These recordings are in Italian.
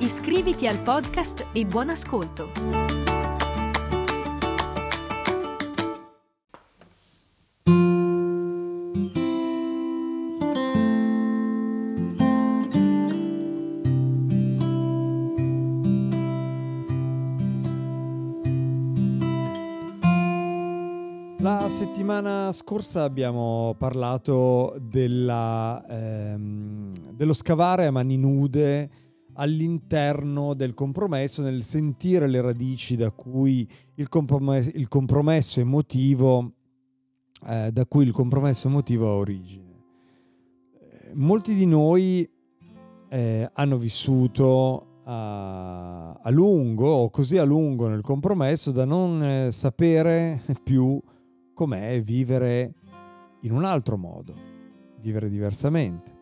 Iscriviti al podcast e buon ascolto! settimana scorsa abbiamo parlato della, ehm, dello scavare a mani nude all'interno del compromesso, nel sentire le radici da cui il compromesso, il compromesso emotivo, eh, da cui il compromesso emotivo ha origine. Eh, molti di noi eh, hanno vissuto a, a, lungo o così a lungo nel compromesso da non eh, sapere più com'è vivere in un altro modo, vivere diversamente.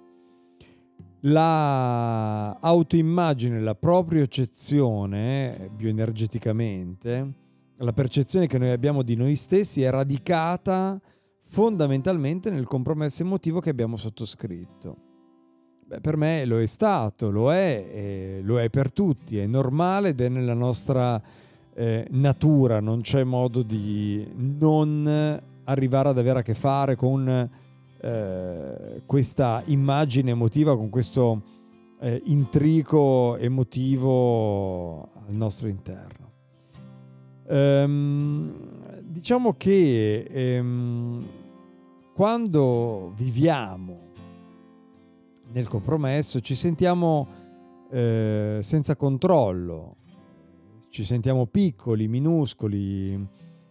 La autoimmagine, la propria eccezione bioenergeticamente, la percezione che noi abbiamo di noi stessi è radicata fondamentalmente nel compromesso emotivo che abbiamo sottoscritto. Beh, per me lo è stato, lo è, lo è per tutti, è normale ed è nella nostra eh, natura, non c'è modo di non arrivare ad avere a che fare con eh, questa immagine emotiva, con questo eh, intrico emotivo al nostro interno. Ehm, diciamo che ehm, quando viviamo nel compromesso ci sentiamo eh, senza controllo, ci sentiamo piccoli, minuscoli,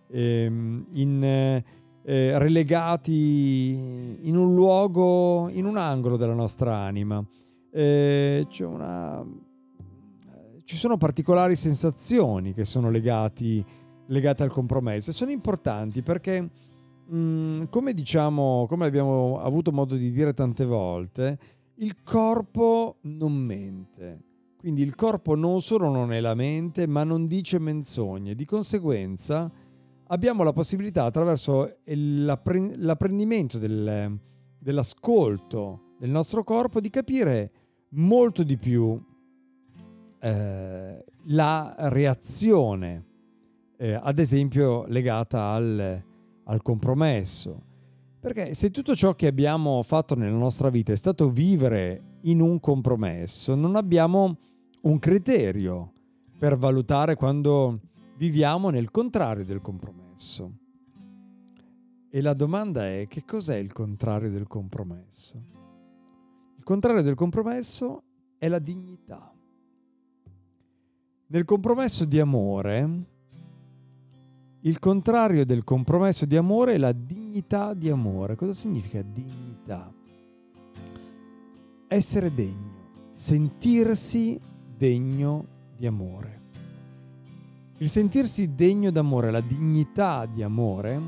ehm, in, eh, relegati in un luogo, in un angolo della nostra anima. Eh, una, ci sono particolari sensazioni che sono legati, legate al compromesso e sono importanti perché, mh, mm, come diciamo, come abbiamo avuto modo di dire tante volte, il corpo non mente quindi il corpo non solo non è la mente, ma non dice menzogne. Di conseguenza abbiamo la possibilità attraverso l'apprendimento del, dell'ascolto del nostro corpo di capire molto di più eh, la reazione, eh, ad esempio legata al, al compromesso. Perché se tutto ciò che abbiamo fatto nella nostra vita è stato vivere in un compromesso, non abbiamo un criterio per valutare quando viviamo nel contrario del compromesso. E la domanda è che cos'è il contrario del compromesso? Il contrario del compromesso è la dignità. Nel compromesso di amore, il contrario del compromesso di amore è la dignità di amore. Cosa significa dignità? Essere degno, sentirsi degno di amore. Il sentirsi degno d'amore, la dignità di amore,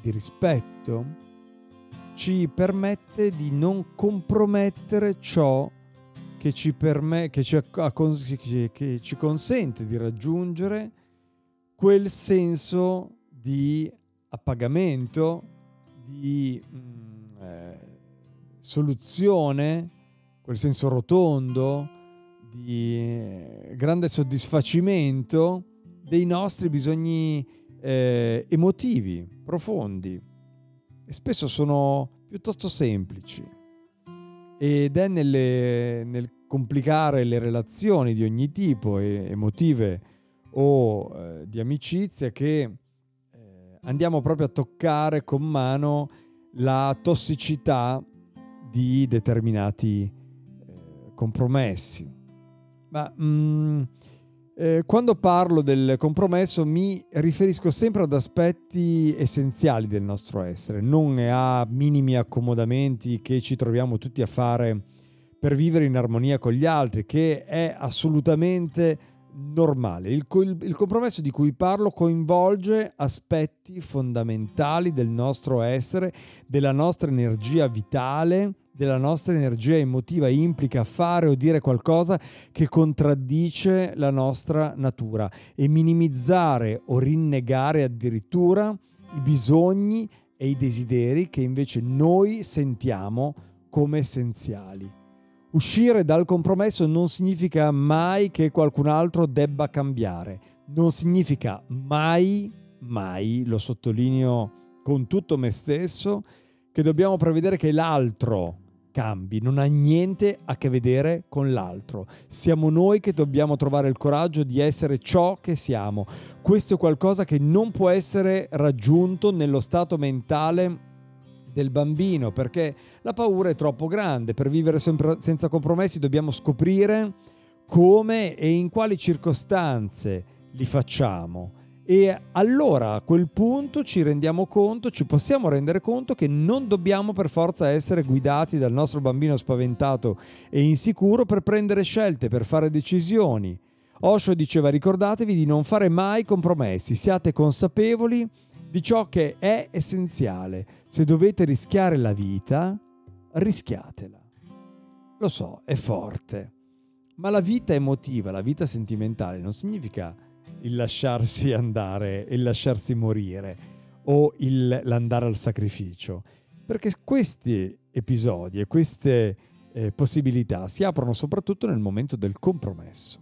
di rispetto, ci permette di non compromettere ciò che ci, perme- che ci, che ci consente di raggiungere quel senso di appagamento, di mm, eh, soluzione, quel senso rotondo, di eh, grande soddisfacimento dei nostri bisogni eh, emotivi, profondi. E spesso sono piuttosto semplici. Ed è nelle, nel complicare le relazioni di ogni tipo, emotive o eh, di amicizia, che eh, andiamo proprio a toccare con mano la tossicità di determinati eh, compromessi. Ma mm, eh, quando parlo del compromesso mi riferisco sempre ad aspetti essenziali del nostro essere, non a minimi accomodamenti che ci troviamo tutti a fare per vivere in armonia con gli altri, che è assolutamente normale. Il, il, il, compromesso di cui parlo coinvolge aspetti fondamentali del nostro essere, della nostra energia vitale, della nostra energia emotiva, implica fare o dire qualcosa che contraddice la nostra natura e minimizzare o rinnegare addirittura i bisogni e i desideri che invece noi sentiamo come essenziali. Uscire dal compromesso non significa mai che qualcun altro debba cambiare, non significa mai, mai, lo sottolineo con tutto me stesso, che dobbiamo prevedere che l'altro cambi, non ha niente a che vedere con l'altro. Siamo noi che dobbiamo trovare il coraggio di essere ciò che siamo. Questo è qualcosa che non può essere raggiunto nello stato mentale del bambino, perché la paura è troppo grande. Per vivere senza compromessi dobbiamo scoprire come e in quali circostanze li facciamo. E allora a quel punto ci rendiamo conto, ci possiamo rendere conto che non dobbiamo per forza essere guidati dal nostro bambino spaventato e insicuro per prendere scelte, per fare decisioni. Osho diceva ricordatevi di non fare mai compromessi, siate consapevoli di ciò che è essenziale. Se dovete rischiare la vita, rischiatela. Lo so, è forte, ma la vita emotiva, la vita sentimentale non significa il lasciarsi andare, il lasciarsi morire o il, l'andare al sacrificio, perché questi episodi e queste eh, possibilità si aprono soprattutto nel momento del compromesso.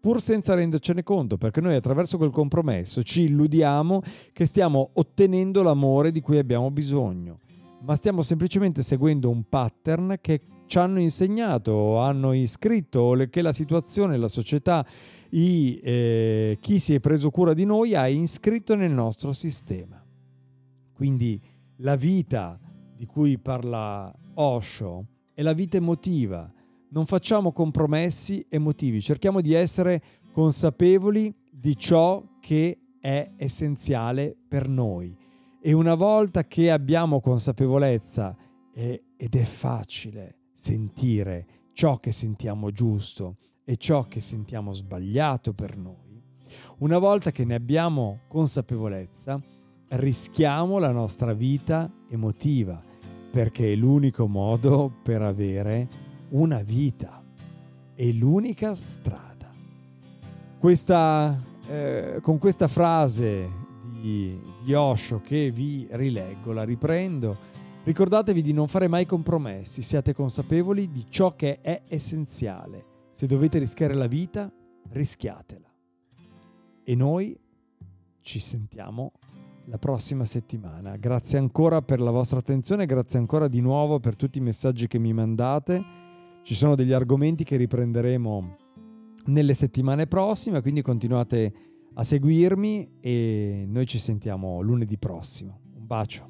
Pur senza rendercene conto, perché noi attraverso quel compromesso ci illudiamo che stiamo ottenendo l'amore di cui abbiamo bisogno, ma stiamo semplicemente seguendo un pattern che ci hanno insegnato, hanno iscritto, che la situazione, la società, i, eh, chi si è preso cura di noi ha iscritto nel nostro sistema. Quindi la vita di cui parla Osho è la vita emotiva, non facciamo compromessi emotivi, cerchiamo di essere consapevoli di ciò che è essenziale per noi. E una volta che abbiamo consapevolezza, eh, ed è facile sentire ciò che sentiamo giusto e ciò che sentiamo sbagliato per noi, una volta che ne abbiamo consapevolezza, rischiamo la nostra vita emotiva, perché è l'unico modo per avere una vita, è l'unica strada. Questa, eh, con questa frase di, di Osho che vi rileggo, la riprendo, ricordatevi di non fare mai compromessi, siate consapevoli di ciò che è essenziale. Se dovete rischiare la vita, rischiatela. E noi ci sentiamo la prossima settimana. Grazie ancora per la vostra attenzione, grazie ancora di nuovo per tutti i messaggi che mi mandate ci sono degli argomenti che riprenderemo nelle settimane prossime, quindi continuate a seguirmi e noi ci sentiamo lunedì prossimo. Un bacio.